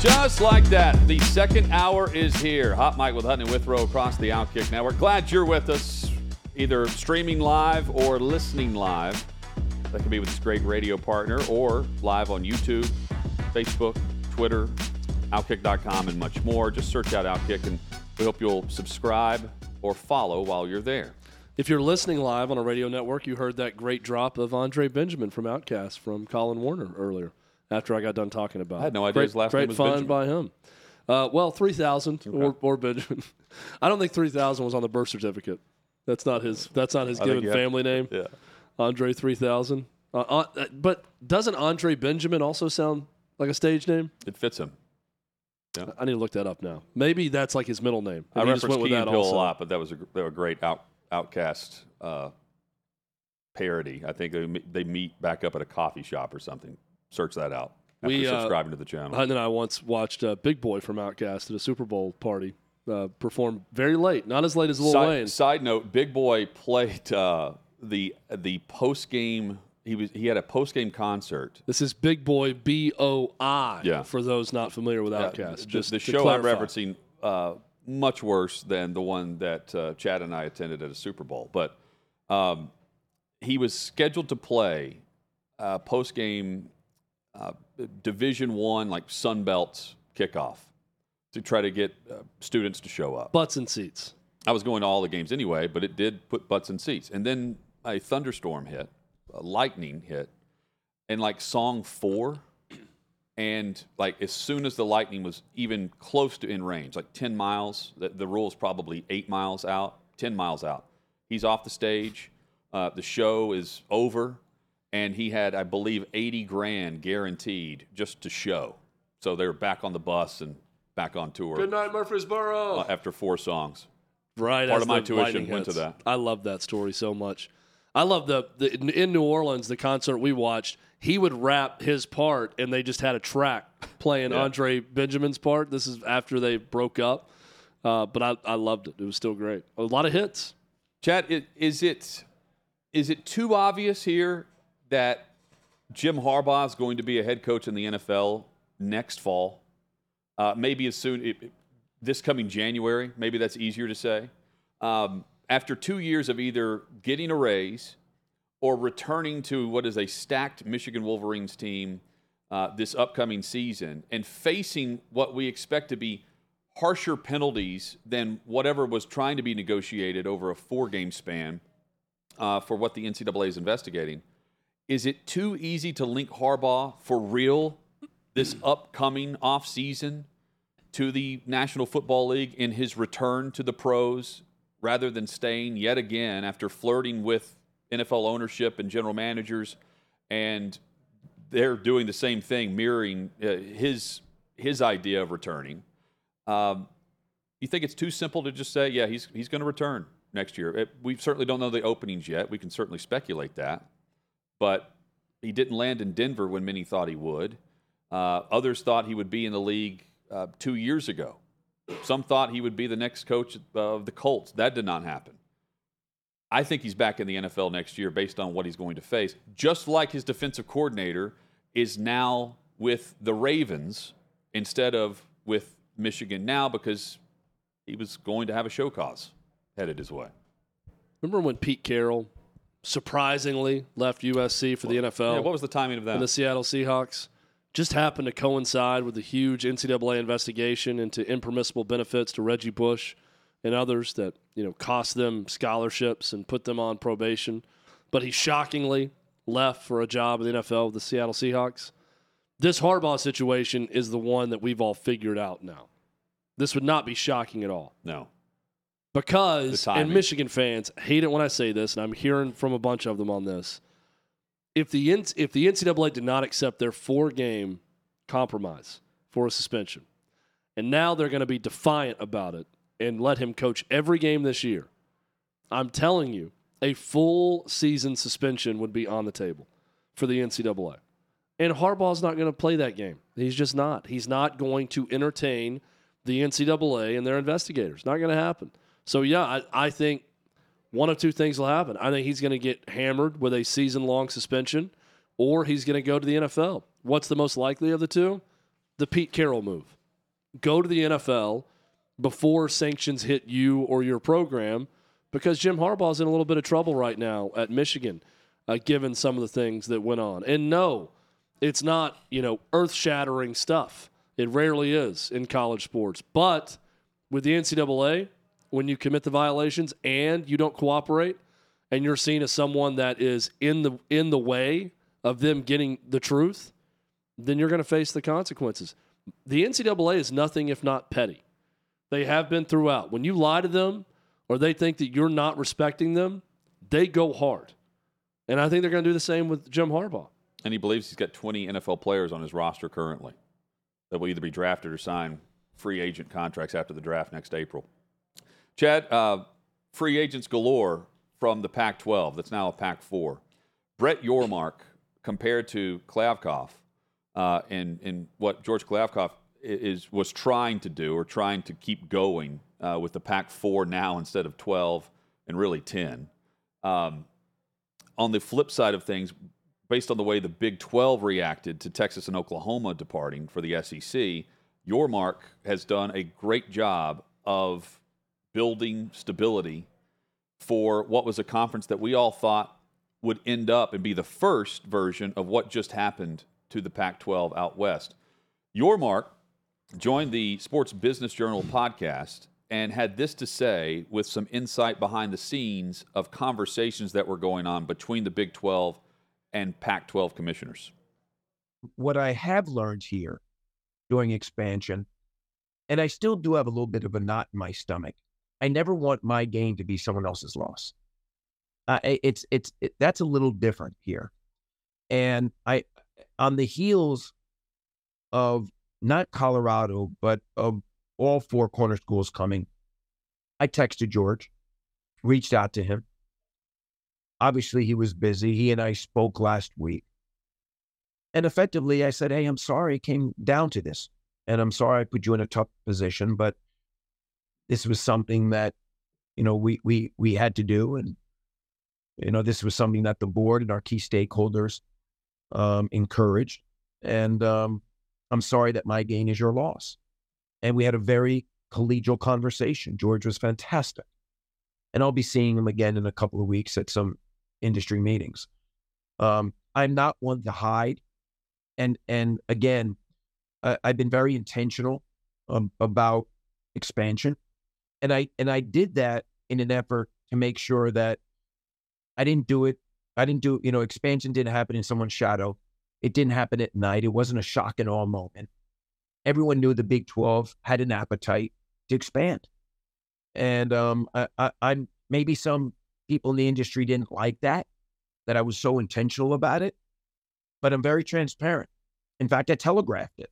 Just like that, the second hour is here. Hot Mic with Hutton and Withrow across the Outkick Network. Glad you're with us, either streaming live or listening live. That can be with this great radio partner or live on YouTube, Facebook, Twitter, Outkick.com, and much more. Just search out Outkick, and we hope you'll subscribe or follow while you're there. If you're listening live on a radio network, you heard that great drop of Andre Benjamin from OutKast from Colin Warner earlier after I got done talking about I had no idea great, his last great name was Benjamin. by him. Uh, well, 3000 or, or Benjamin. I don't think 3000 was on the birth certificate. That's not his That's not his I given family name. Yeah. Andre 3000. Uh, uh, but doesn't Andre Benjamin also sound like a stage name? It fits him. Yeah. I need to look that up now. Maybe that's like his middle name. I and he just reference went Key and Peele a lot, but that was a, they were a great out, OutKast uh, parody. I think they, they meet back up at a coffee shop or something. Search that out after We, uh, subscribing to the channel. Hunt and I once watched uh, Big Boi from OutKast at a Super Bowl party uh, perform very late, not as late as Lil Wayne. Side, side note: Big Boi played uh, the the post game. He was he had a post game concert. This is Big Boi B O I. Yeah. For those not familiar with OutKast, the- just the to show I'm referencing uh, much worse than the one that uh, Chad and I attended at a Super Bowl. But um, he was scheduled to play uh, post game uh, Division One like Sun Belt kickoff to try to get uh, students to show up. Butts and seats. I was going to all the games anyway, but it did put butts and seats. And then a thunderstorm hit, a lightning hit, and like song four, and like as soon as the lightning was even close to in range, like 10 miles, the, the rule is probably eight miles out, 10 miles out. He's off the stage. Uh, the show is over, and he had, I believe, 80 grand guaranteed just to show. So they were back on the bus and back on tour Good night, Murfreesboro. uh, after four songs. right. part as of my tuition lightning went to that. I love that story so much. I love the, the in- in New Orleans the concert we watched. He would rap his part, and they just had a track playing Yeah. Andre Benjamin's part. This is after they broke up, uh, but I, I loved it. It was still great. A lot of hits. Chad, is it is it too obvious here that Jim Harbaugh is going to be a head coach in the NFL next fall? Uh, maybe as soon it, it- this coming January. Maybe that's easier to say. Um, after two years of either getting a raise or returning to what is a stacked Michigan Wolverines team uh, this upcoming season and facing what we expect to be harsher penalties than whatever was trying to be negotiated over a four game span uh, for what the NCAA is investigating. Is it too easy to link Harbaugh for real this upcoming offseason to the National Football League in his return to the pros rather than staying yet again after flirting with NFL ownership and general managers? And they're doing the same thing mirroring uh, his his idea of returning. Um, you think it's too simple to just say yeah he's he's going to return next year? It, we certainly don't know the openings yet. We can certainly speculate that but he didn't land in Denver when many thought he would uh, others thought he would be in the league uh, two years ago some thought he would be the next coach of the Colts. That did not happen. I think he's back in the NFL next year based on what he's going to face. Just like his defensive coordinator is now with the Ravens instead of with Michigan now because he was going to have a show cause headed his way. Remember when Pete Carroll surprisingly left USC for the NFL? Yeah, what was the timing of that? and the Seattle Seahawks just happened to coincide with the huge NCAA investigation into impermissible benefits to Reggie Bush and others that you know cost them scholarships and put them on probation. But he shockingly left for a job in the NFL with the Seattle Seahawks. This Harbaugh situation is the one that we've all figured out now. This would not be shocking at all no. Because and Michigan fans hate it when I say this, and I'm hearing from a bunch of them on this. if the if the NCAA did not accept their four game compromise for a suspension, and now they're going to be defiant about it and let him coach every game this year, I'm telling you, a full season suspension would be on the table for the NCAA. And Harbaugh's not going to play that game. He's just not. He's not going to entertain the NCAA and their investigators. Not going to happen. So, yeah, I, I think one of two things will happen. I think he's going to get hammered with a season long suspension, or he's going to go to the NFL. What's the most likely of the two? The Pete Carroll move. Go to the NFL before sanctions hit you or your program because Jim Harbaugh's in a little bit of trouble right now at Michigan, uh, given some of the things that went on. And no, it's not, you know, earth shattering stuff. It rarely is in college sports. But with the NCAA, when you commit the violations and you don't cooperate, and you're seen as someone that is in the in the way of them getting the truth, then you're going to face the consequences. The NCAA is nothing if not petty. They have been throughout. When you lie to them or they think that you're not respecting them, they go hard. And I think they're going to do the same with Jim Harbaugh. And he believes he's got 20 NFL players on his roster currently that will either be drafted or sign free agent contracts after the draft next April. Chad, uh, free agents galore from the Pac 12, that's now a Pac 4. Brett Yormark compared to Kliavkoff uh, and, and what George Kliavkoff is, was trying to do or trying to keep going uh, with the Pac 4 now instead of 12 and really 10. Um, on the flip side of things, based on the way the Big 12 reacted to Texas and Oklahoma departing for the SEC, Yormark has done a great job of building stability for what was a conference that we all thought would end up and be the first version of what just happened to the Pac 12 out west. Yormark joined the Sports Business Journal podcast and had this to say with some insight behind the scenes of conversations that were going on between the Big 12 and Pac 12 commissioners? What I have learned here during expansion, and I still do have a little bit of a knot in my stomach, I never want my gain to be someone else's loss. Uh, it's it's it, that's a little different here, and I on the heels of not Colorado but of all four corner schools coming, I texted George, reached out to him, Obviously, he was busy. He and I spoke last week. And effectively, I said, Hey, I'm sorry it came down to this. And I'm sorry I put you in a tough position, but this was something that, you know, we we we had to do. And, you know, this was something that the board and our key stakeholders um, encouraged. And um, I'm sorry that my gain is your loss. And we had a very collegial conversation. George was fantastic. And I'll be seeing him again in a couple of weeks at some industry meetings. Um, I'm not one to hide, and and again, I, have been very intentional um, about expansion, and I and I did that in an effort to make sure that I didn't do it. I didn't do you know expansion didn't happen in someone's shadow. It didn't happen at night. It wasn't a shock and awe moment. Everyone knew the Big Twelve had an appetite to expand, and um, I, I, I'm maybe some people in the industry didn't like that, that I was so intentional about it. But I'm very transparent. In fact, I telegraphed it.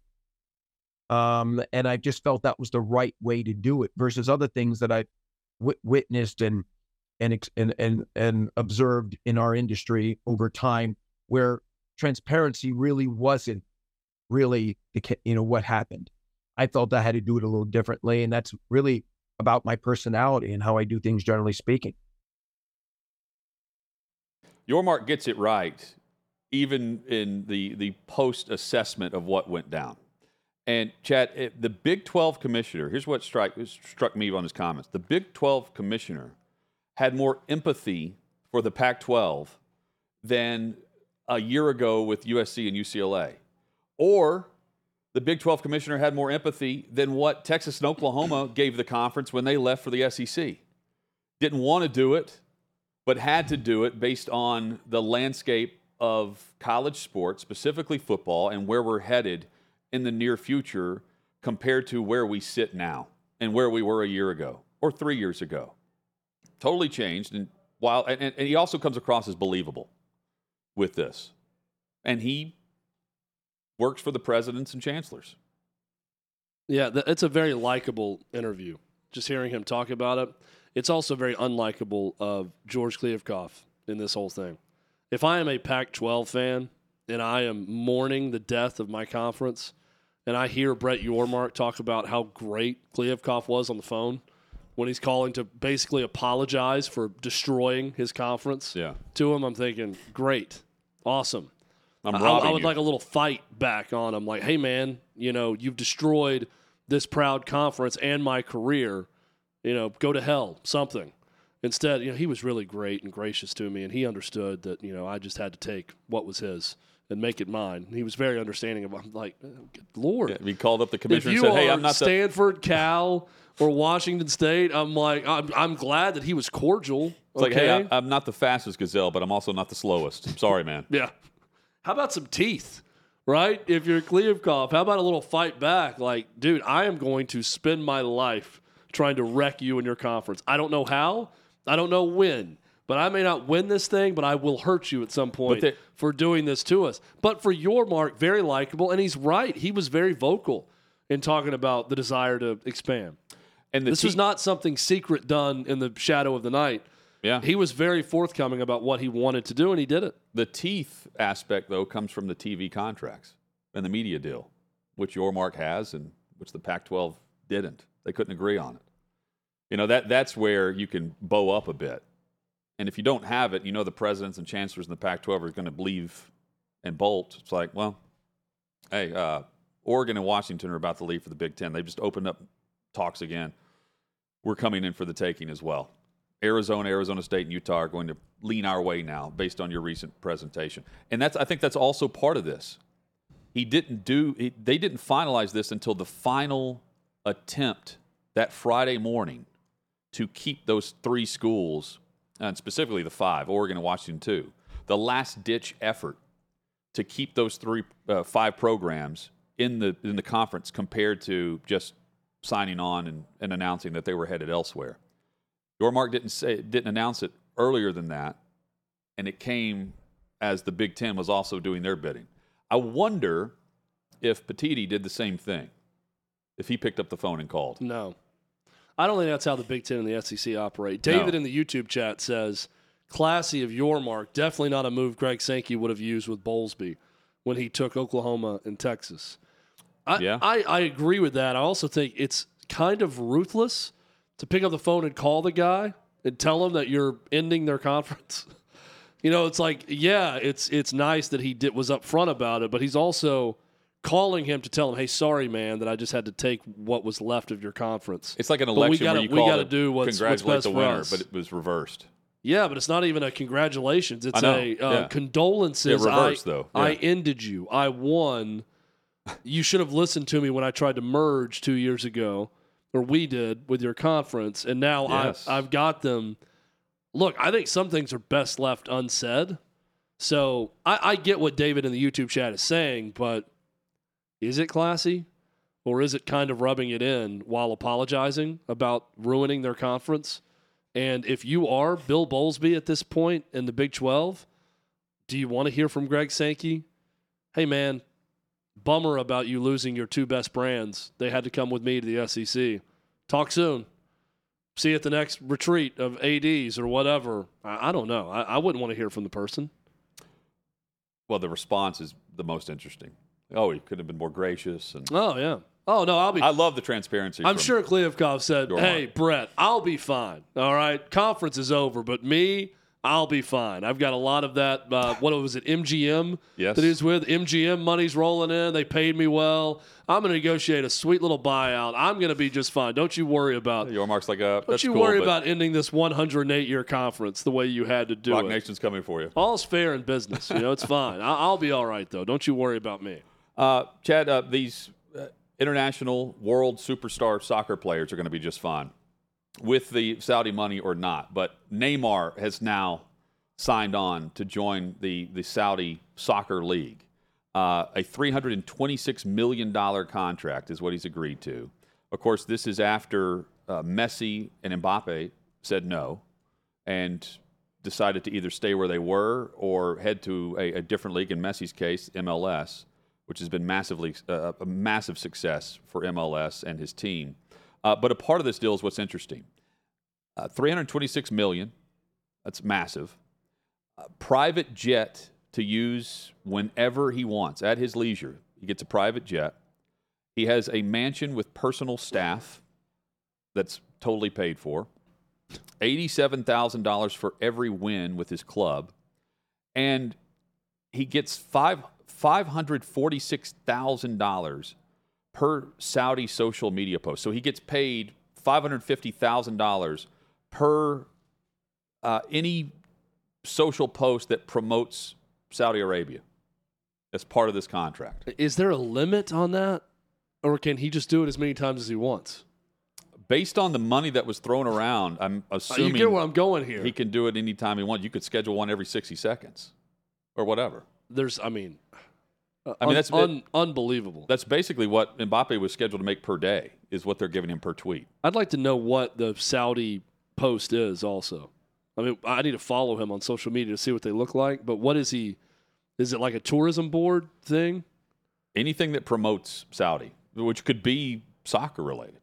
Um, and I just felt that was the right way to do it versus other things that I w- witnessed and, and, and, and, and observed in our industry over time where transparency really wasn't really, the, you know, what happened. I felt I had to do it a little differently. And that's really about my personality and how I do things, generally speaking. Yormark gets it right, even in the, the post assessment of what went down. And Chad, the Big 12 commissioner, here's what struck, struck me on his comments. The Big 12 commissioner had more empathy for the Pac 12 than a year ago with USC and UCLA. Or the Big 12 commissioner had more empathy than what Texas and Oklahoma gave the conference when they left for the SEC. Didn't want to do it, but had to do it based on the landscape of college sports, specifically football, and where we're headed in the near future compared to where we sit now and where we were a year ago or three years ago. Totally changed. And while and, and he also comes across as believable, with this. And he works for the presidents and chancellors. Yeah, it's a very likable interview. Just hearing him talk about it. It's also very unlikable of George Kliavkoff in this whole thing. If I am a Pac 12 fan and I am mourning the death of my conference, and I hear Brett Yormark talk about how great Kliavkoff was on the phone when he's calling to basically apologize for destroying his conference Yeah. to him, I'm thinking, great, awesome. I'm I, I would you. like a little fight back on him, like, hey man, you know, you've destroyed this proud conference and my career. You know, go to hell, something. Instead, you know, he was really great and gracious to me, and he understood that you know I just had to take what was his and make it mine. He was very understanding of. I'm like, oh, good Lord, Yeah, he called up the if commissioner and said, "Hey, I'm not the Stanford, Cal, or Washington State, I'm like, I'm, I'm glad that he was cordial. It's like, hey. I, I'm not the fastest gazelle, but I'm also not the slowest. Sorry, man. Yeah. How about some teeth, right? If you're Kliavkoff, how about a little fight back? Like, dude, I am going to spend my life trying to wreck you in your conference. I don't know how, I don't know when, but I may not win this thing, but I will hurt you at some point there- for doing this to us. But for Yormark, very likable, and he's right. He was very vocal in talking about the desire to expand. And This te- was not something secret done in the shadow of the night. yeah. He was very forthcoming about what he wanted to do, and he did it. The teeth aspect, though, comes from the TV contracts and the media deal, which Yormark has and which the Pac 12 didn't. They couldn't agree on it. You know, that, that's where you can bow up a bit. And if you don't have it, you know the presidents and chancellors in the Pac 12 are going to leave and bolt. It's like, well, hey, uh, Oregon and Washington are about to leave for the Big Ten. They've just opened up talks again. We're coming in for the taking as well. Arizona, Arizona State, and Utah are going to lean our way now based on your recent presentation. And that's I think that's also part of this. He didn't do he, they didn't finalize this until the final attempt that Friday morning to keep those three schools and specifically the five, Oregon and Washington too. The last ditch effort to keep those three uh, five programs in the in the conference compared to just signing on and, and announcing that they were headed elsewhere. Yormark didn't say didn't announce it earlier than that, and it came as the Big Ten was also doing their bidding. I wonder if Petitti did the same thing, if he picked up the phone and called. No. I don't think that's how the Big Ten and the SEC operate. David No. in the YouTube chat says, classy of Yormark, definitely not a move Greg Sankey would have used with Bowlsby when he took Oklahoma and Texas. I, Yeah. I, I agree with that. I also think it's kind of ruthless to pick up the phone and call the guy and tell him that you're ending their conference. you know, it's like, yeah, it's it's nice that he did was upfront about it, but he's also calling him to tell him, "Hey, sorry, man, that I just had to take what was left of your conference." It's like an But we election gotta- where you we gotta do what's- what's congratulate best the winner, but it was reversed. Yeah, but it's not even a congratulations. It's a uh, yeah. condolences. Yeah, reverse, I, though. I ended you. I won. you should have listened to me when I tried to merge two years ago, or we did with your conference, and now Yes. I've, I've got them. Look, I think some things are best left unsaid. So I, I get what David in the YouTube chat is saying, but is it classy? Or is it kind of rubbing it in while apologizing about ruining their conference? And if you are Bill Bowlsby at this point in the Big 12, do you want to hear from Greg Sankey? Hey, man, bummer about you losing your two best brands. They had to come with me to the SEC. Talk soon. See you at the next retreat of ADs or whatever. I, I don't know. I, I wouldn't want to hear from the person. Well, the response is the most interesting. Oh, he could have been more gracious, and Oh, yeah. Oh, no, I'll be. I love the transparency. I'm sure Kliavkoff said, "Hey. Brett, I'll be fine. All right, conference is over, but me, I'll be fine. I've got a lot of that. Uh, what was it, MGM? Yes. that he was with. MGM money's rolling in. They paid me well. I'm going to negotiate a sweet little buyout. I'm going to be just fine. Don't you worry about. Yormark's like, uh, Don't you cool, worry about ending this 108 year conference the way you had to do Rock it. Nation's coming for you. All's fair in business. You know, it's fine. I- I'll be all right though. Don't you worry about me. Uh, Chad, uh, these uh, international world superstar soccer players are going to be just fine with the Saudi money or not. But Neymar has now signed on to join the, the Saudi Soccer League. Uh, a $326 million contract is what he's agreed to. Of course, this is after uh, Messi and Mbappe said no and decided to either stay where they were or head to a, a different league. In Messi's case, MLS, which has been massively uh, a massive success for MLS and his team. Uh, but a part of this deal is what's interesting. Uh, 326 million. That's massive. private jet to use whenever he wants at his leisure. He gets a private jet. He has a mansion with personal staff that's totally paid for. $87,000 for every win with his club. And he gets five, $546,000 per Saudi social media post. So he gets paid $550,000 per uh, any social post that promotes Saudi Arabia as part of this contract. Is there a limit on that? Or can he just do it as many times as he wants? Based on the money that was thrown around, I'm assuming uh, you get where I'm going here. He can do it anytime he wants. You could schedule one every 60 seconds or whatever. There's, I mean, uh, I mean that's un, unbelievable. That's basically what Mbappe was scheduled to make per day is what they're giving him per tweet. I'd like to know what the Saudi post is also. I mean, I need to follow him on social media to see what they look like. But what is he? Is it like a tourism board thing? Anything that promotes Saudi, which could be soccer related.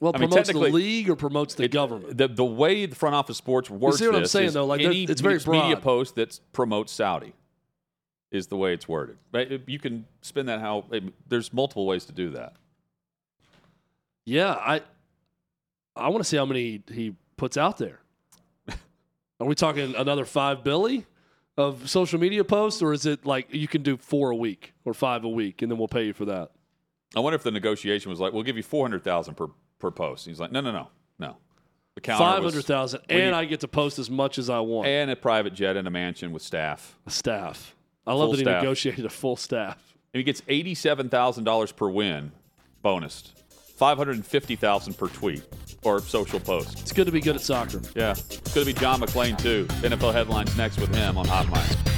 Well, I promotes mean, the league or promotes the it, government. The, the way the front office sports works. You see what I'm saying though? Like any it's very broad. media post that promotes Saudi is the way it's worded. You can spin that how. There's multiple ways to do that. Yeah, I I want to see how many he puts out there. Are we talking another five Billy of social media posts, or is it like you can do four a week or five a week, and then we'll pay you for that? I wonder if the negotiation was like, "We'll give you four hundred thousand per per post." he's like, "No, no, no, no." Five hundred thousand, and I get to post as much as I want, and a private jet and a mansion with staff. A staff. I love that he staff. negotiated a full staff. And he gets eighty-seven thousand dollars per win, bonus, five hundred and fifty thousand per tweet or social post. It's good to be good at soccer. Yeah, it's good to be John McClain too. NFL headlines next with him on Hot Mic.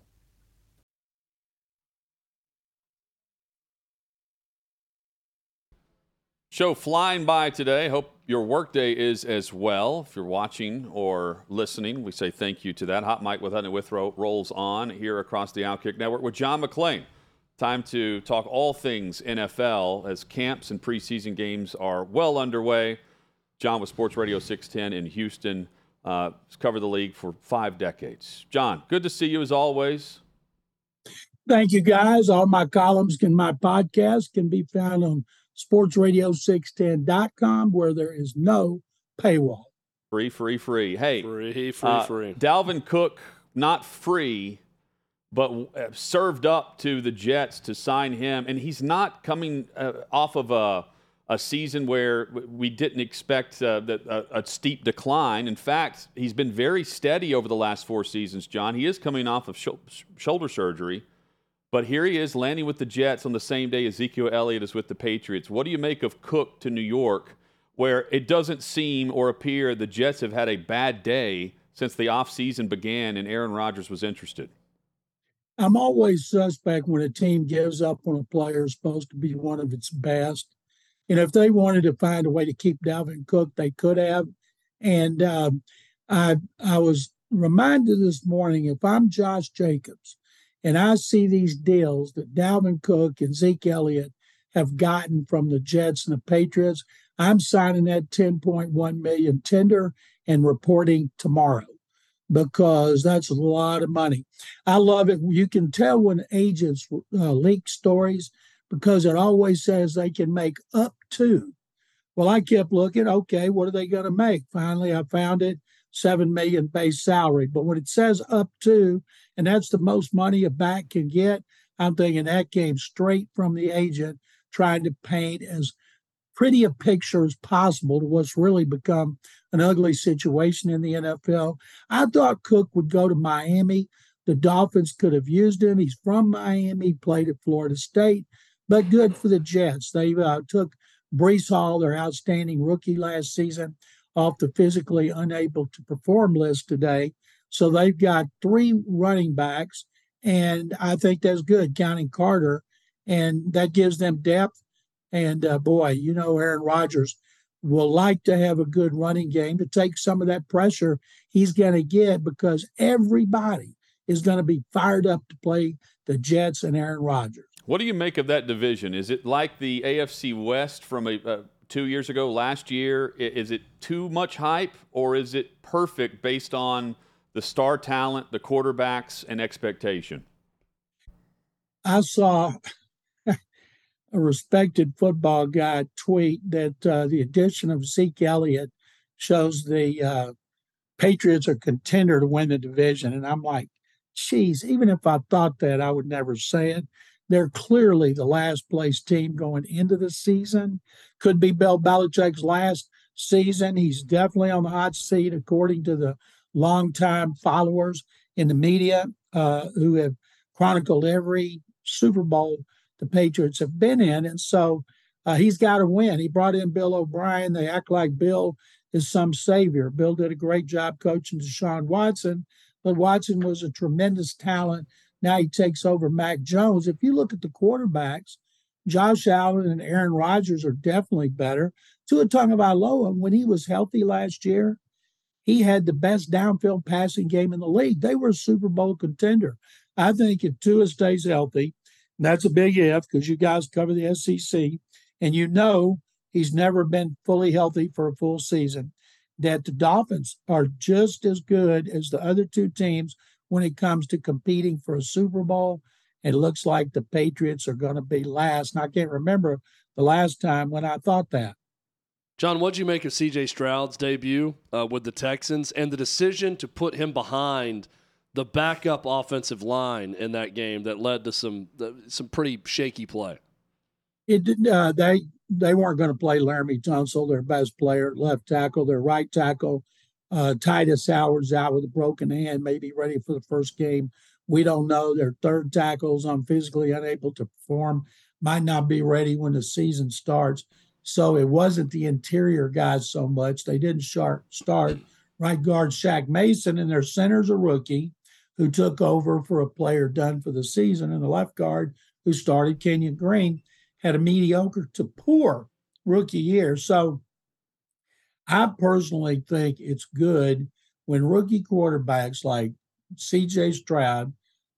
Show flying by today. Hope your workday is as well. If you're watching or listening, we say thank you to that. Hot Mic with Hutton Withrow rolls on here across the Outkick Network with John McClain. Time to talk all things NFL as camps and preseason games are well underway. John with Sports Radio 610 in Houston. Uh, covered the league for five decades. John, good to see you as always. Thank you, guys. All my columns and my podcast can be found on sportsradio610.com where there is no paywall. Free, free, free. Hey, free, free, uh, free. Dalvin Cook, not free, but uh, served up to the Jets to sign him. And he's not coming uh, off of a, a season where we didn't expect uh, the, a, a, steep decline. In fact, he's been very steady over the last four seasons, John. He is coming off of sh- shoulder surgery. But here he is landing with the Jets on the same day Ezekiel Elliott is with the Patriots. What do you make of Cook to New York, where it doesn't seem or appear the Jets have had a bad day since the offseason began and Aaron Rodgers was interested? I'm always suspect when a team gives up on a player supposed to be one of its best. And if they wanted to find a way to keep Dalvin Cook, they could have. And um, I I was reminded this morning if I'm Josh Jacobs and I see these deals that Dalvin Cook and Zeke Elliott have gotten from the Jets and the Patriots, I'm signing that 10.1 million tender and reporting tomorrow because that's a lot of money. I love it. You can tell when agents uh, leak stories because it always says they can make up to. Well, I kept looking, okay, what are they going to make? Finally, I found it 7 million base salary. But when it says up to, and that's the most money a back can get, I'm thinking that came straight from the agent trying to paint as pretty a picture as possible to what's really become an ugly situation in the NFL. I thought Cook would go to Miami. The Dolphins could have used him. He's from Miami, played at Florida State, but good for the Jets. They uh, took Breece Hall, their outstanding rookie last season, off the physically unable to perform list today. So they've got three running backs, and I think that's good, counting Carter, and that gives them depth. And uh, boy, you know, Aaron Rodgers will like to have a good running game to take some of that pressure he's going to get because everybody is going to be fired up to play the Jets and Aaron Rodgers. What do you make of that division? Is it like the AFC West from a, uh, two years ago, last year? Is it too much hype, or is it perfect based on the star talent, the quarterbacks, and expectation? I saw a respected football guy tweet that uh, the addition of Zeke Elliott shows the uh, Patriots are contender to win the division. And I'm like, geez, even if I thought that, I would never say it. They're clearly the last place team going into the season. Could be Bill Belichick's last season. He's definitely on the hot seat, according to the longtime followers in the media uh, who have chronicled every Super Bowl the Patriots have been in. And so uh, he's got to win. He brought in Bill O'Brien. They act like Bill is some savior. Bill did a great job coaching Deshaun Watson, but Watson was a tremendous talent. Now he takes over Mac Jones. If you look at the quarterbacks, Josh Allen and Aaron Rodgers are definitely better. Tua Tagovailoa, when he was healthy last year, he had the best downfield passing game in the league. They were a Super Bowl contender. I think if Tua stays healthy, and that's a big if because you guys cover the SEC and you know he's never been fully healthy for a full season. That the Dolphins are just as good as the other two teams when it comes to competing for a Super Bowl. It looks like the Patriots are going to be last. And I can't remember the last time when I thought that. John, what'd you make of CJ Stroud's debut uh, with the Texans and the decision to put him behind – the backup offensive line in that game that led to some some pretty shaky play. It uh, they they weren't going to play Laremy Tunsil, their best player, left tackle, their right tackle. Uh, Tytus Howard's out with a broken hand, maybe ready for the first game. We don't know. Their third tackles on physically unable to perform, might not be ready when the season starts. So it wasn't the interior guys so much. They didn't start start right guard Shaq Mason, and their center's a rookie who took over for a player done for the season, and the left guard who started, Kenyon Green, had a mediocre to poor rookie year. So I personally think it's good when rookie quarterbacks like CJ Stroud,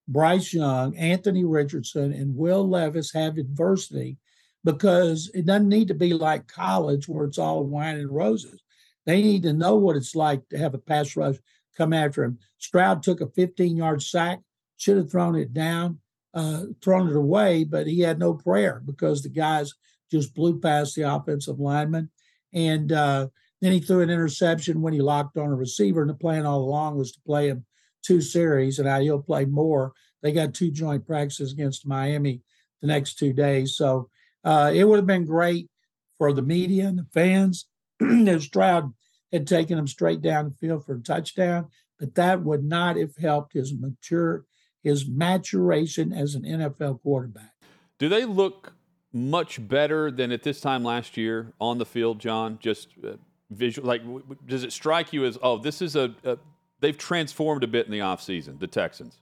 Bryce Young, Anthony Richardson, and Will Levis have adversity because it doesn't need to be like college where it's all wine and roses. They need to know what it's like to have a pass rush come after him. Stroud took a 15 yard sack, should have thrown it down, uh, thrown it away, but he had no prayer because the guys just blew past the offensive lineman. And uh, then he threw an interception when he locked on a receiver. And the plan all along was to play him two series, and now he'll play more. They got two joint practices against Miami the next two days. So uh, it would have been great for the media and the fans if Stroud had taken him straight down the field for a touchdown, but that would not have helped his mature his maturation as an NFL quarterback. Do they look much better than at this time last year on the field, John? Just uh, visual, like, w- does it strike you as, oh, this is a, a they've transformed a bit in the offseason, the Texans?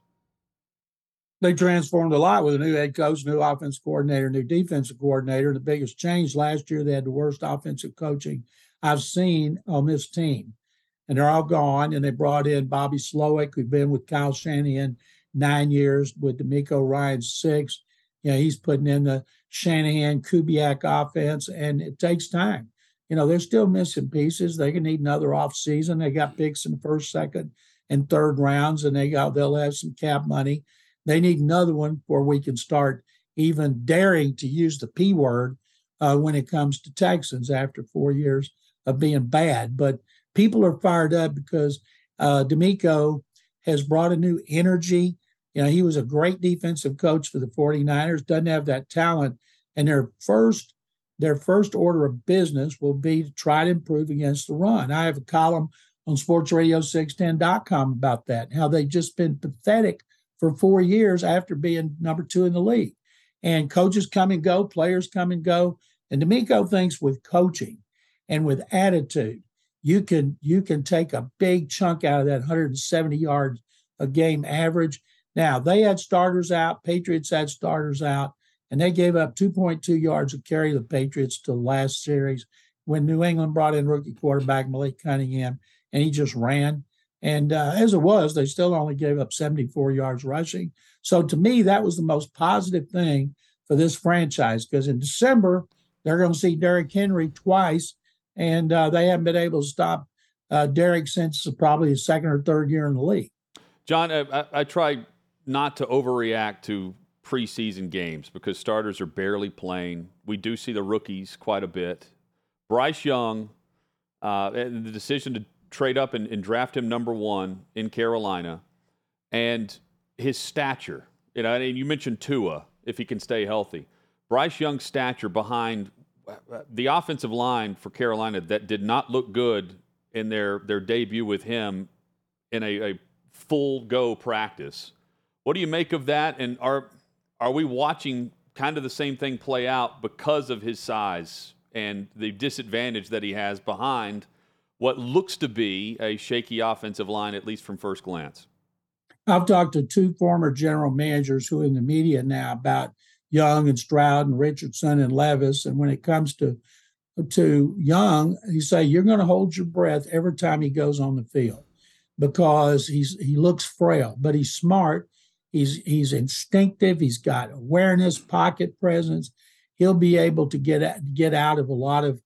they transformed a lot with a new head coach, new offense coordinator, new defensive coordinator. The biggest change last year, they had the worst offensive coaching I've seen on this team. And they're all gone. And they brought in Bobby Slowik, who'd been with Kyle Shanahan nine years, with DeMeco Ryan six. You know, he's putting in the Shanahan Kubiak offense, and it takes time. You know, they're still missing pieces. They can need another off season. They got picks in the first, second, and third rounds, and they got they'll have some cap money. They need another one where we can start even daring to use the P word uh, when it comes to Texans after four years of being bad. But people are fired up because uh, DeMeco has brought a new energy. You know, he was a great defensive coach for the 49ers, doesn't have that talent. And their first their first order of business will be to try to improve against the run. I have a column on sportsradio610.com about that, how they've just been pathetic for four years after being number two in the league. And coaches come and go, players come and go. And DeMeco thinks with coaching and with attitude, you can you can take a big chunk out of that 170 yards a game average. Now they had starters out, Patriots had starters out, and they gave up 2.2 yards of carry the Patriots to the last series when New England brought in rookie quarterback Malik Cunningham, and he just ran. And uh, as it was, they still only gave up 74 yards rushing. So to me, that was the most positive thing for this franchise because in December, they're going to see Derrick Henry twice, and uh, they haven't been able to stop uh, Derrick since probably his second or third year in the league. John, I, I try not to overreact to preseason games because starters are barely playing. We do see the rookies quite a bit. Bryce Young, uh, and the decision to trade up and, and draft him number one in Carolina, and his stature. You know, and you mentioned Tua if he can stay healthy. Bryce Young's stature behind the offensive line for Carolina that did not look good in their their debut with him in a, a full go practice. What do you make of that? And are are we watching kind of the same thing play out because of his size and the disadvantage that he has behind what looks to be a shaky offensive line, at least from first glance? I've talked to two former general managers who are in the media now about Young and Stroud and Richardson and Levis. And when it comes to to Young, you say you're going to hold your breath every time he goes on the field because he's he looks frail, but he's smart. He's he's instinctive. He's got awareness, pocket presence. He'll be able to get at, get out of a lot of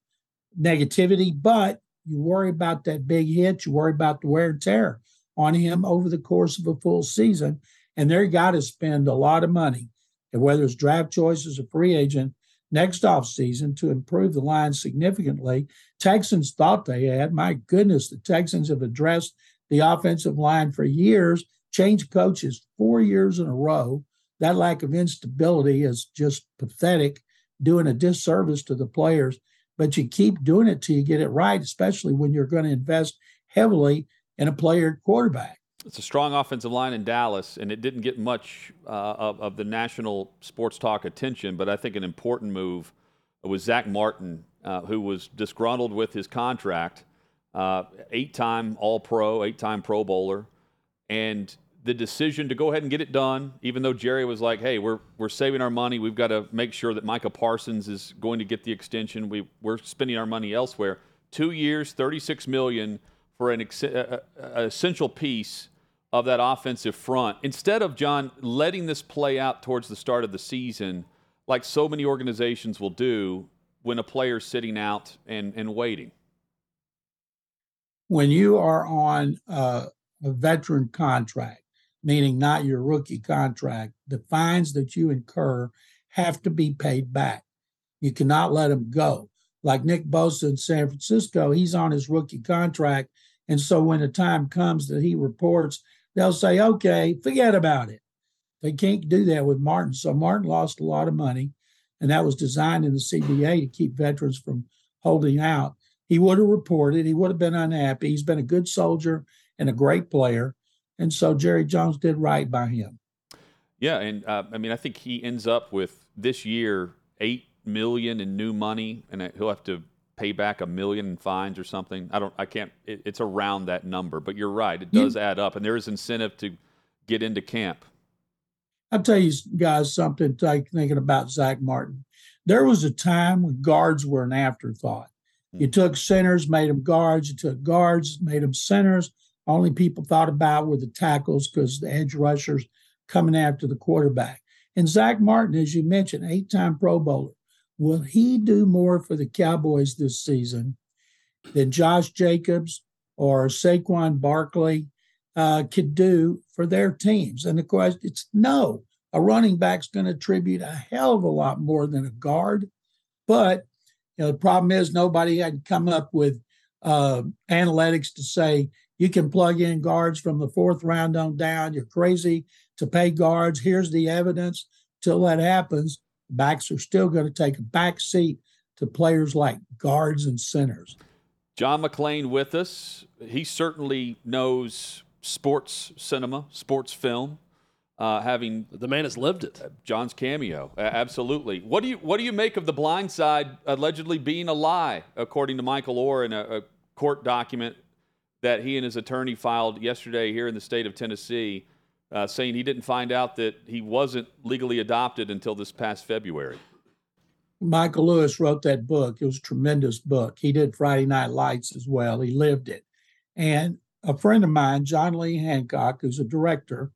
negativity, but you worry about that big hit. You worry about the wear and tear on him over the course of a full season. And they're got to spend a lot of money, and whether it's draft choices or free agent next offseason to improve the line significantly. Texans thought they had. My goodness, the Texans have addressed the offensive line for years, changed coaches four years in a row. That lack of instability is just pathetic, doing a disservice to the players but you keep doing it till you get it right, especially when you're going to invest heavily in a player quarterback. It's a strong offensive line in Dallas, and it didn't get much uh, of, of, the national sports talk attention, but I think an important move was Zach Martin, uh, who was disgruntled with his contract, uh, eight time All Pro, eight time Pro Bowler, and the decision to go ahead and get it done, even though Jerry was like, "Hey, we're we're saving our money. We've got to make sure that Micah Parsons is going to get the extension. We we're spending our money elsewhere. Two years, thirty-six million for an ex- a, a essential piece of that offensive front. Instead of John letting this play out towards the start of the season, like so many organizations will do when a player's sitting out and and waiting. When you are on a veteran contract meaning not your rookie contract, the fines that you incur have to be paid back. You cannot let them go. Like Nick Bosa in San Francisco, he's on his rookie contract. And so when the time comes that he reports, they'll say, okay, forget about it. They can't do that with Martin. So Martin lost a lot of money, and that was designed in the CBA to keep veterans from holding out. He would have reported, he would have been unhappy. He's been a good soldier and a great player. And so Jerry Jones did right by him. Yeah, and uh, I mean, I think he ends up with this year eight million in new money, and he'll have to pay back a million in fines or something. I don't, I can't. It, it's around that number, but you're right; it does you, add up, and there is incentive to get into camp. I'll tell you guys something like thinking about Zach Martin. There was a time when guards were an afterthought. You took centers, made them guards. You took guards, made them centers. Only people thought about were the tackles because the edge rushers coming after the quarterback. And Zack Martin, as you mentioned, eight time Pro Bowler. Will he do more for the Cowboys this season than Josh Jacobs or Saquon Barkley uh, could do for their teams? And the question it's no. A running back's going to attribute a hell of a lot more than a guard. But you know, the problem is nobody had come up with uh, analytics to say you can plug in guards from the fourth round on down. You're crazy to pay guards. Here's the evidence. Till that happens, backs are still going to take a back seat to players like guards and centers. John McClain with us. He certainly knows sports cinema, sports film. Uh, having the man has lived it. John's cameo, uh, absolutely. What do you what do you make of the Blind Side allegedly being a lie, according to Michael Oher in a, a court document that he and his attorney filed yesterday here in the state of Tennessee, uh, saying he didn't find out that he wasn't legally adopted until this past February. Michael Lewis wrote that book. It was a tremendous book. He did Friday Night Lights as well. He lived it. And a friend of mine, John Lee Hancock, who's a director,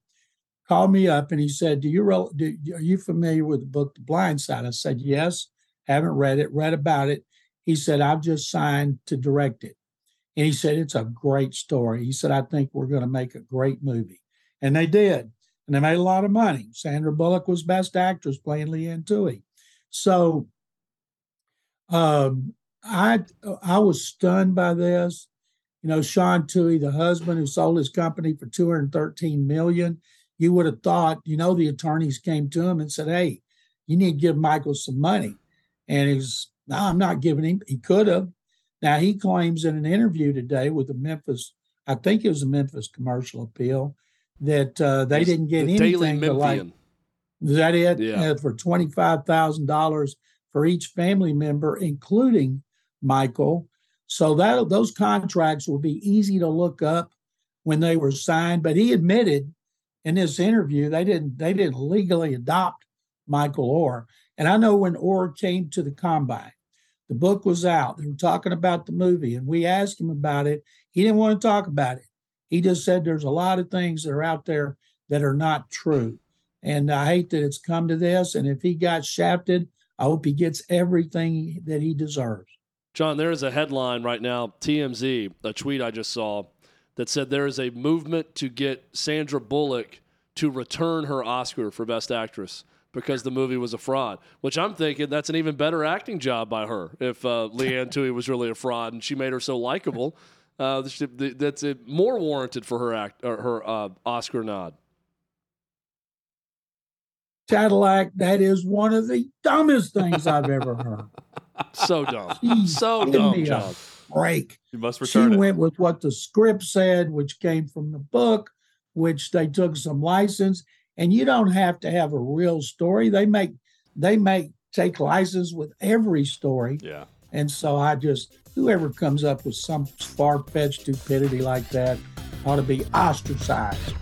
called me up and he said, "Do you do, are you familiar with the book The Blind Side?" I said, "Yes." Haven't read it. Read about it. He said, "I've just signed to direct it." And he said, It's a great story. He said, I think we're going to make a great movie. And they did. And they made a lot of money. Sandra Bullock was best actress playing Leigh Anne Tuohy. So um, I I was stunned by this. You know, Sean Tuohy, the husband who sold his company for 213 million, you would have thought, you know, the attorneys came to him and said, Hey, you need to give Michael some money. And he's, no, I'm not giving him. He could have, now, he claims in an interview today with the Memphis, I think it was the Memphis commercial appeal, that uh, they didn't get the anything. Daily like, is that it? Yeah. Uh, for $25,000 for each family member, including Michael. So that those contracts will be easy to look up when they were signed. But he admitted in this interview they didn't they didn't legally adopt Michael Oher. And I know when Oher came to the combine, the book was out. They were talking about the movie, and we asked him about it. He didn't want to talk about it. He just said there's a lot of things that are out there that are not true. And I hate that it's come to this. And if he got shafted, I hope he gets everything that he deserves. John, there is a headline right now, TMZ, a tweet I just saw that said there is a movement to get Sandra Bullock to return her Oscar for Best Actress because the movie was a fraud. Which I'm thinking that's an even better acting job by her. If uh, Leigh Anne Tuohy was really a fraud and she made her so likable, uh, that's it more warranted for her act or her uh, Oscar nod. Cadillac, that is one of the dumbest things I've ever heard. so dumb. Jeez, so dumb, John. Break. You must return she it. went with what the script said, which came from the book, which they took some license and you don't have to have a real story. They make they make take license with every story. Yeah. And so I just whoever comes up with some far fetched stupidity like that ought to be ostracized.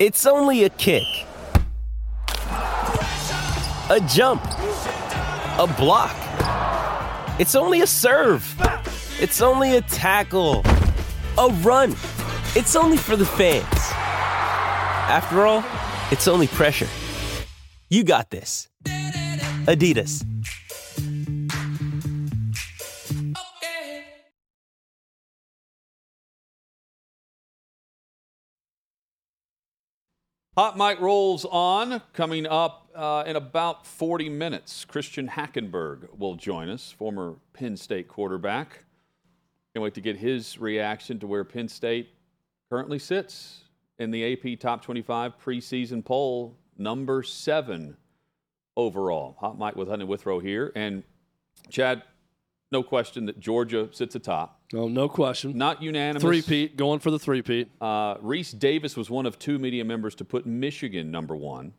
It's only a kick. A jump. A block. It's only a serve. It's only a tackle. A run. It's only for the fans. After all, it's only pressure. You got this. Adidas. Hot Mic rolls on. Coming up uh, in about 40 minutes, Christian Hackenberg will join us, former Penn State quarterback. Can't wait to get his reaction to where Penn State currently sits in the AP Top 25 preseason poll, number seven overall. Hot Mic with and Withrow here. And Chad, no question that Georgia sits atop. Oh, no question. Not unanimous. Three-peat, going for the three-peat. Uh, Rece Davis was one of two media members to put Michigan number one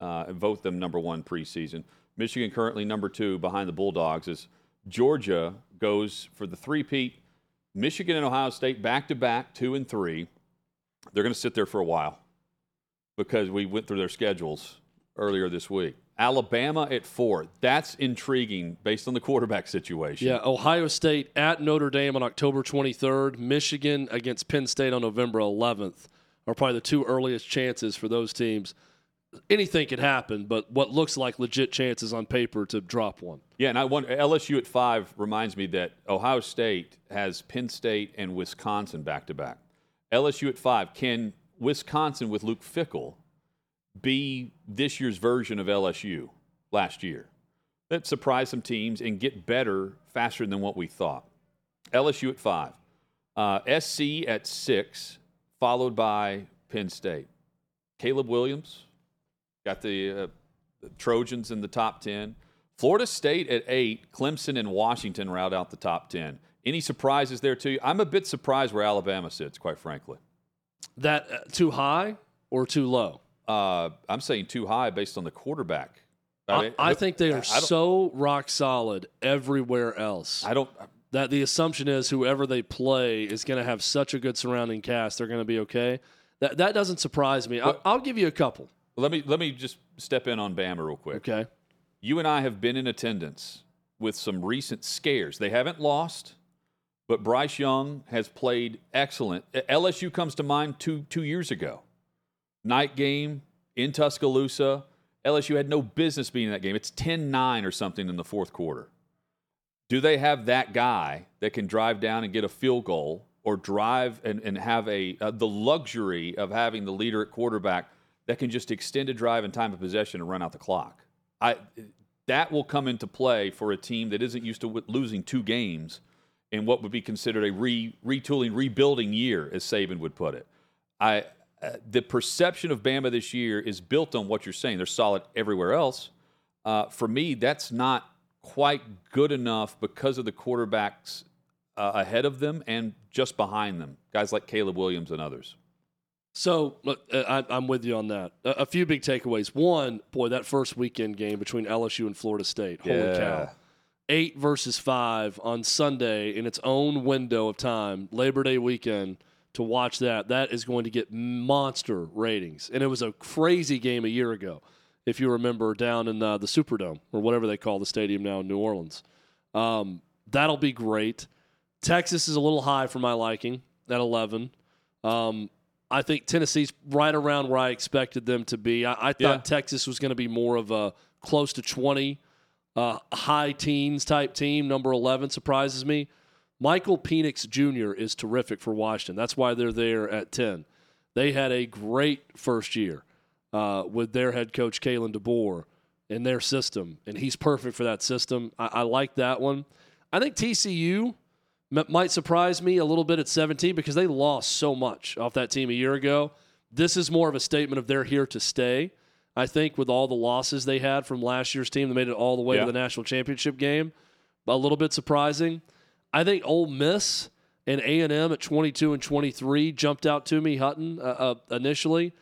uh, and vote them number one preseason. Michigan currently number two behind the Bulldogs as Georgia goes for the three-peat Michigan and Ohio State back to back, two and three. They're going to sit there for a while because we went through their schedules earlier this week. Alabama at four. That's intriguing based on the quarterback situation. Yeah, Ohio State at Notre Dame on October 23rd, Michigan against Penn State on November 11th are probably the two earliest chances for those teams. Anything could happen, but what looks like legit chances on paper to drop one. Yeah, and I want LSU at five reminds me that Ohio State has Penn State and Wisconsin back to back. LSU at five. Can Wisconsin with Luke Fickell be this year's version of LSU last year? That surprise some teams and get better faster than what we thought. LSU at five. Uh, SC at six, followed by Penn State. Caleb Williams got the, uh, the Trojans in the top 10. Florida State at eight, Clemson and Washington round out the top 10. Any surprises there, too? I'm a bit surprised where Alabama sits, quite frankly. That uh, too high or too low? Uh, I'm saying too high based on the quarterback. I, mean, I think they are I so rock solid everywhere else I don't. that the assumption is whoever they play is going to have such a good surrounding cast, they're going to be okay. That that doesn't surprise me. I'll, I'll give you a couple. Let me let me just step in on Bama real quick. Okay. You and I have been in attendance with some recent scares. They haven't lost, but Bryce Young has played excellent. LSU comes to mind two two years ago. Night game in Tuscaloosa. LSU had no business being in that game. It's 10-9 or something in the fourth quarter. Do they have that guy that can drive down and get a field goal or drive and, and have a uh, the luxury of having the leader at quarterback that can just extend a drive and time of possession and run out the clock? I that will come into play for a team that isn't used to w- losing two games in what would be considered a re, retooling, rebuilding year, as Saban would put it. I uh, the perception of Bama this year is built on what you're saying. They're solid everywhere else. Uh, for me, that's not quite good enough because of the quarterbacks uh, ahead of them and just behind them, guys like Caleb Williams and others. So look, uh, I, I'm with you on that. A, a few big takeaways. One, boy, that first weekend game between LSU and Florida State. Holy Yeah. cow! Eight versus five on Sunday in its own window of time, Labor Day weekend. To watch that, that is going to get monster ratings, and it was a crazy game a year ago, if you remember, down in uh, the Superdome or whatever they call the stadium now in New Orleans. Um, that'll be great. Texas is a little high for my liking at 11. Um, I think Tennessee's right around where I expected them to be. I, I thought Yeah. Texas was going to be more of a close to 20, uh, high teens type team. Number 11 surprises me. Michael Penix Jr. is terrific for Washington. That's why they're there at 10. They had a great first year uh, with their head coach, Kalen DeBoer, in their system, and he's perfect for that system. I, I like that one. I think TCU m- might surprise me a little bit at 17 because they lost so much off that team a year ago. This is more of a statement of they're here to stay. I think with all the losses they had from last year's team that made it all the way Yeah. to the national championship game, a little bit surprising. I think Ole Miss and A and M at 22 and 23 jumped out to me. Hutton uh, uh, initially.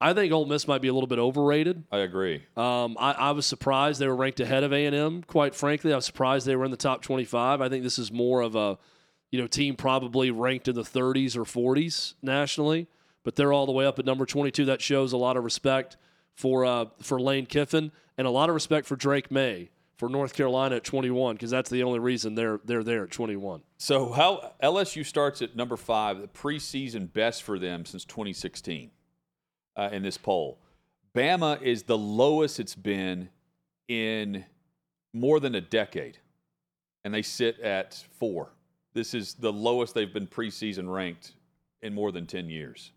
I think Ole Miss might be a little bit overrated. I agree. Um, I, I was surprised they were ranked ahead of A and M. Quite frankly, I was surprised they were in the top twenty-five. I think this is more of a, you know, team probably ranked in the 30s or 40s nationally, but they're all the way up at number 22. That shows a lot of respect for uh, for Lane Kiffin and a lot of respect for Drake Maye for North Carolina at 21 because that's the only reason they're they're there at 21. So how LSU starts at number five, the preseason best for them since 2016 uh, in this poll. Bama is the lowest it's been in more than a decade, and they sit at four. This is the lowest they've been preseason ranked in more than 10 years.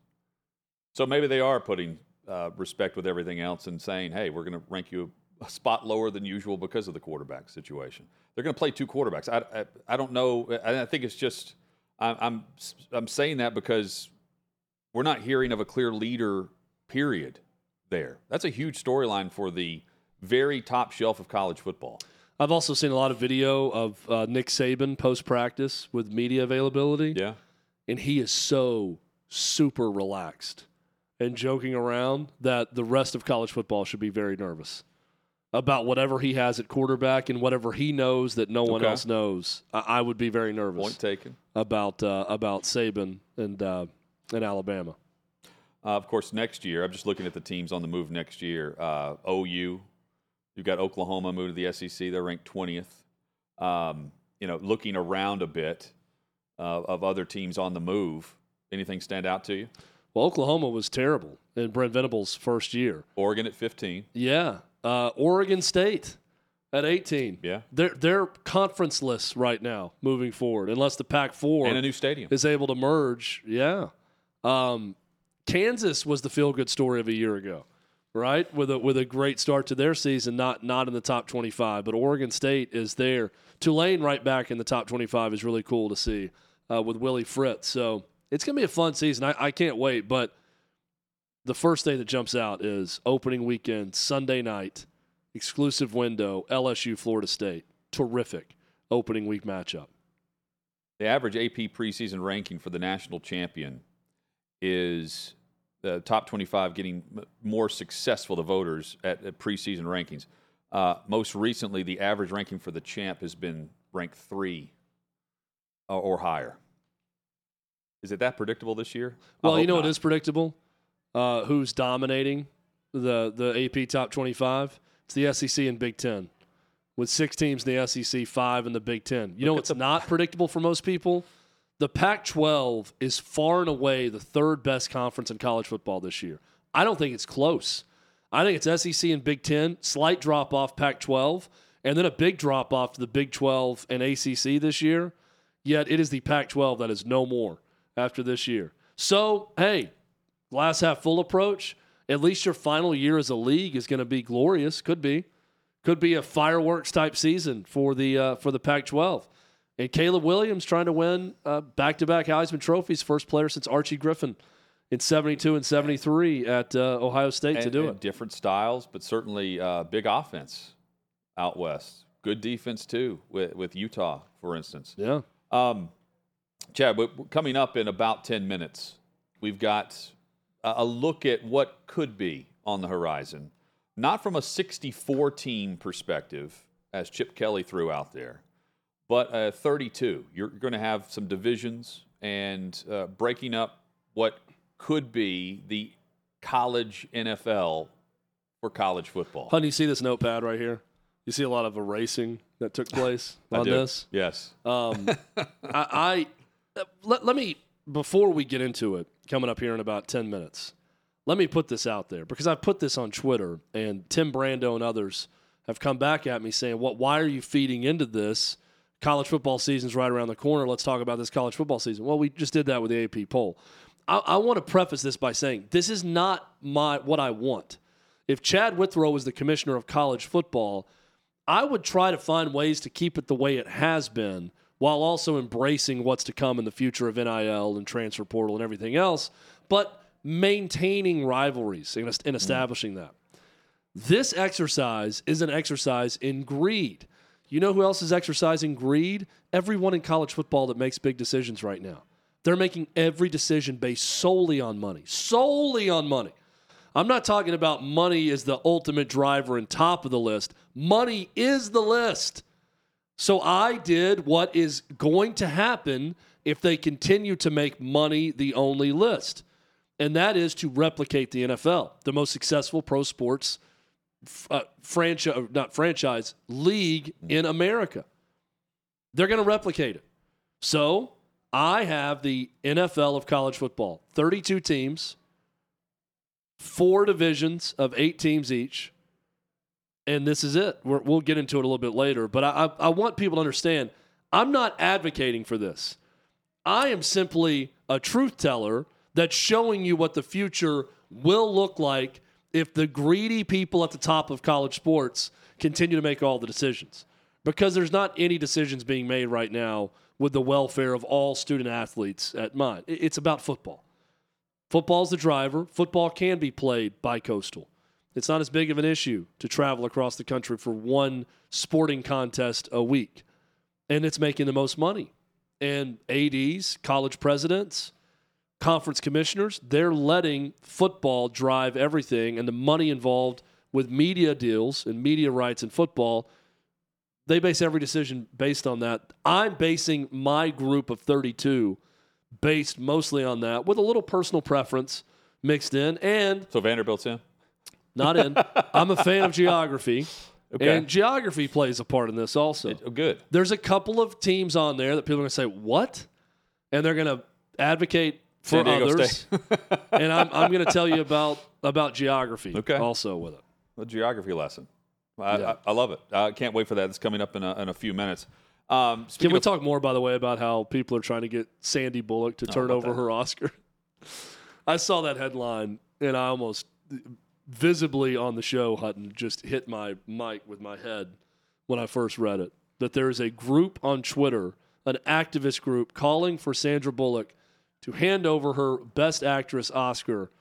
So maybe they are putting uh, respect with everything else and saying, hey, we're going to rank you a spot lower than usual because of the quarterback situation. They're going to play two quarterbacks. I, I, I don't know. I, I think it's just I'm, I'm I'm saying that because we're not hearing of a clear leader. Period. There. That's a huge storyline for the very top shelf of college football. I've also seen a lot of video of uh, Nick Saban post practice with media availability. Yeah. and he is so super relaxed and joking around that the rest of college football should be very nervous about whatever he has at quarterback and whatever he knows that no one Okay. else knows. I, I would be very nervous Point taken. about uh, about Saban and uh, and Alabama. Uh, of course, next year, I'm just looking at the teams on the move next year. Uh, OU, you've got Oklahoma moved to the SEC. They're ranked 20th. Um, you know, looking around a bit uh, of other teams on the move, anything stand out to you? Well, Oklahoma was terrible in Brent Venables' first year. Oregon at 15. Yeah. Uh, Oregon State at 18. Yeah. They're, they're conferenceless right now moving forward, unless the Pac 4 And a new stadium. is able to merge. Yeah. Um, Kansas was the feel good story of a year ago, right? With a with a great start to their season, not not in the top 25, but Oregon State is there. Tulane right back in the top 25 is really cool to see uh, with Willie Fritz. So it's gonna be a fun season. I, I can't wait. But the first thing that jumps out is opening weekend, Sunday night, exclusive window, LSU Florida State. Terrific opening week matchup. The average AP preseason ranking for the national champion is the top 25 getting more successful to voters at, at preseason rankings. Uh, most recently, the average ranking for the champ has been ranked three uh, or higher. Is it that predictable this year? Well, you know not. what is predictable? Uh, who's dominating the the AP top twenty five? It's the SEC and Big Ten, with six teams in the SEC, five in the Big Ten. You know at what's the- not predictable for most people? The Pac twelve is far and away the third best conference in college football this year. I don't think it's close. I think it's SEC and Big Ten, slight drop off Pac twelve, and then a big drop off to the Big Twelve and ACC this year. Yet it is the Pac 12 that is no more after this year. So, hey, glass half full approach. At least your final year as a league is going to be glorious. Could be, could be a fireworks type season for the uh, for the Pac-12. And Caleb Williams trying to win back to back Heisman trophies, first player since Archie Griffin in '72 and '73 at uh, Ohio State to do and it. Different styles, but certainly uh, big offense out west. Good defense too with, with Utah, for instance. Yeah. Um, Chad, coming up in about 10 minutes. We've got a a look at what could be on the horizon, not from a 64 team perspective, as Chip Kelly threw out there, but a 32. You're going to have some divisions and uh, breaking up what could be the college NFL for college football. Honey, you see this notepad right here? You see a lot of erasing that took place on do. this. Yes. Um, I, I let, let me before we get into it, coming up here in about ten minutes. Let me put this out there because I put this on Twitter, and Tim Brando and others have come back at me saying, "What? Why are you feeding into this? College football season's right around the corner. Let's talk about this college football season." Well, we just did that with the AP poll. I, I want to preface this by saying this is not my what I want. If Chad Withrow was the commissioner of college football, I would try to find ways to keep it the way it has been while also embracing what's to come in the future of NIL and transfer portal and everything else, but maintaining rivalries and, and mm. establishing that. This exercise is an exercise in greed. You know who else is exercising greed? Everyone in college football that makes big decisions right now. They're making every decision based solely on money, solely on money. I'm not talking about money as the ultimate driver and top of the list. Money is the list. So I did what is going to happen if they continue to make money the only list. And that is to replicate the NFL, the most successful pro sports uh, franchise, not franchise, league in America. They're going to replicate it. So I have the NFL of college football 32 teams, four divisions of eight teams each. And this is it. We're, we'll get into it a little bit later. But I, I, I want people to understand I'm not advocating for this. I am simply a truth teller that's showing you what the future will look like if the greedy people at the top of college sports continue to make all the decisions. Because there's not any decisions being made right now with the welfare of all student athletes at mind. It's about football. Football's the driver. Football can be played by coastal. It's not as big of an issue to travel across the country for one sporting contest a week. And it's making the most money. And ADs, college presidents, conference commissioners, they're letting football drive everything and the money involved with media deals and media rights in football. They base every decision based on that. I'm basing my group of 32 based mostly on that with a little personal preference mixed in, and So Vanderbilt's in. not in. I'm a fan of geography, Okay. and geography plays a part in this also. Oh, good. There's a couple of teams on there that people are going to say, What? And they're going to advocate for others. And I'm, I'm going to tell you about, about geography Okay. also with it. A geography lesson. I, Yeah. I, I love it. I can't wait for that. It's coming up in a, in a few minutes. Um, Can we of, talk more, by the way, about how people are trying to get Sandy Bullock to turn over that? her Oscar? I saw that headline and I almost visibly on the show, Hutton, just hit my mic with my head when I first read it. That there is a group on Twitter, an activist group, calling for Sandra Bullock to hand over her Best Actress Oscar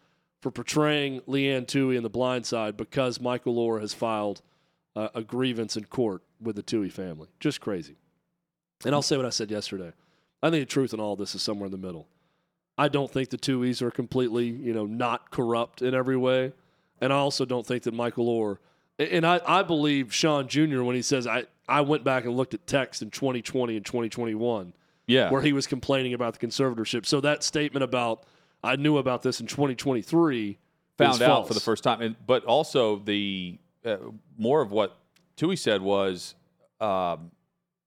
for portraying Leigh Anne Tuohy in The Blind Side because Michael Oher has filed uh, a grievance in court with the Tuohy family. Just crazy. And I'll say what I said yesterday. I think the truth in all this is somewhere in the middle. I don't think the Tuohys are completely, you know, not corrupt in every way. And I also don't think that Michael Oher, and I, I believe Sean Jr. when he says, I, I went back and looked at text in 2020 and 2021 yeah, where he was complaining about the conservatorship. So that statement about, I knew about this in 2023 found out false. for the first time. And, but also the uh, more of what Tuohy said was um,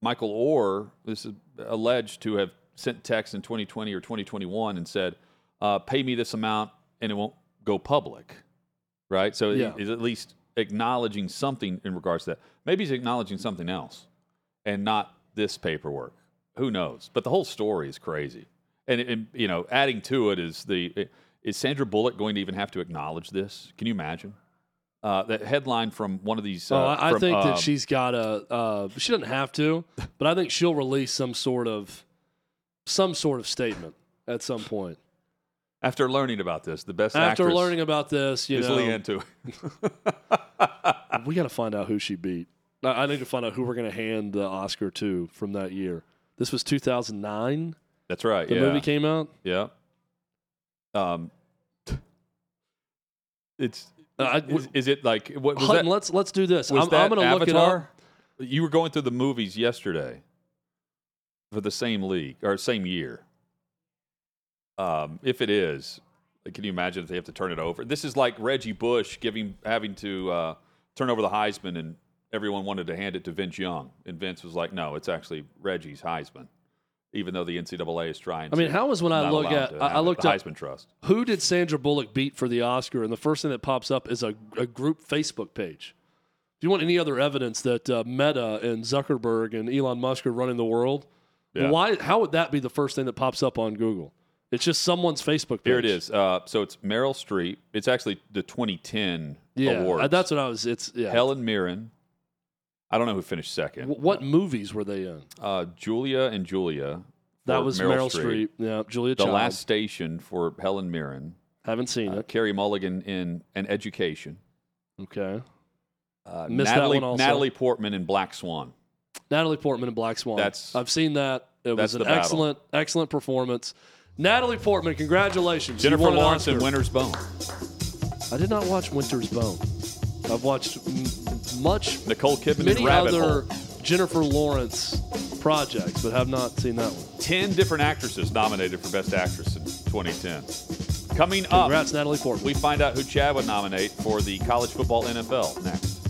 Michael Oher. This is alleged to have sent text in 2020 or 2021 and said, uh, "Pay me this amount, and it won't go public." Right. So Yeah. he's at least acknowledging something in regards to that. Maybe he's acknowledging something else, and not this paperwork. Who knows? But the whole story is crazy. And, and you know, adding to it is the is Sandra Bullock going to even have to acknowledge this? Can you imagine? Uh, that headline from one of these. Uh, Oh, I, from, think um, that she's got a. Uh, she doesn't have to, but I think she'll release some sort of, some sort of statement at some point. after learning about this, the best After learning about this, you is know, Leigh Anne Tuohy. we got to find out who she beat. I, I need to find out who we're going to hand the Oscar to from that year. This was 2009. That's right. The yeah. movie came out. Yeah. Um. It's Uh, is, is it like what was Hutton, that? let's let's do this. I'm, I'm going to look it up. You were going through the movies yesterday for the same league or same year. Um, if it is, can you imagine if they have to turn it over? This is like Reggie Bush giving having to uh, turn over the Heisman, and everyone wanted to hand it to Vince Young, and Vince was like, "No, it's actually Reggie's Heisman," even though the NCAA is trying. I mean, to was when I look at I, looked up Heisman Trust. who did Sandra Bullock beat for the Oscar, and the first thing that pops up is a, a group Facebook page. If you want any other evidence that uh, Meta and Zuckerberg and Elon Musk are running the world, Yeah. why? How would that be the first thing that pops up on Google? It's just someone's Facebook page. Here it is. Uh, so it's Meryl Streep. It's actually the 2010 Yeah, awards. uh, that's what I was. It's yeah. Helen Mirren. I don't know who finished second. W- what movies were they in? Uh, Julia and Julia. That was Meryl, Streep. Yeah, Julia The Child. Last Station for Helen Mirren. Haven't seen Uh, it. Carey Mulligan in An Education. Okay. Uh, Missed that Natalie, one also. Natalie Portman in Black Swan. Natalie Portman in Black Swan. That's- I've seen that. It was an excellent, excellent performance. Natalie Portman, congratulations. Jennifer Lawrence in Winter's Bone. I did not watch Winter's Bone. I've watched much, Nicole Kidman many in Rabbit other Hole. Jennifer Lawrence projects, but have not seen that one. Ten different actresses nominated for Best Actress in 2010. Coming up, Congrats, Natalie Portman. we find out who Chad would nominate for the college football NFL next.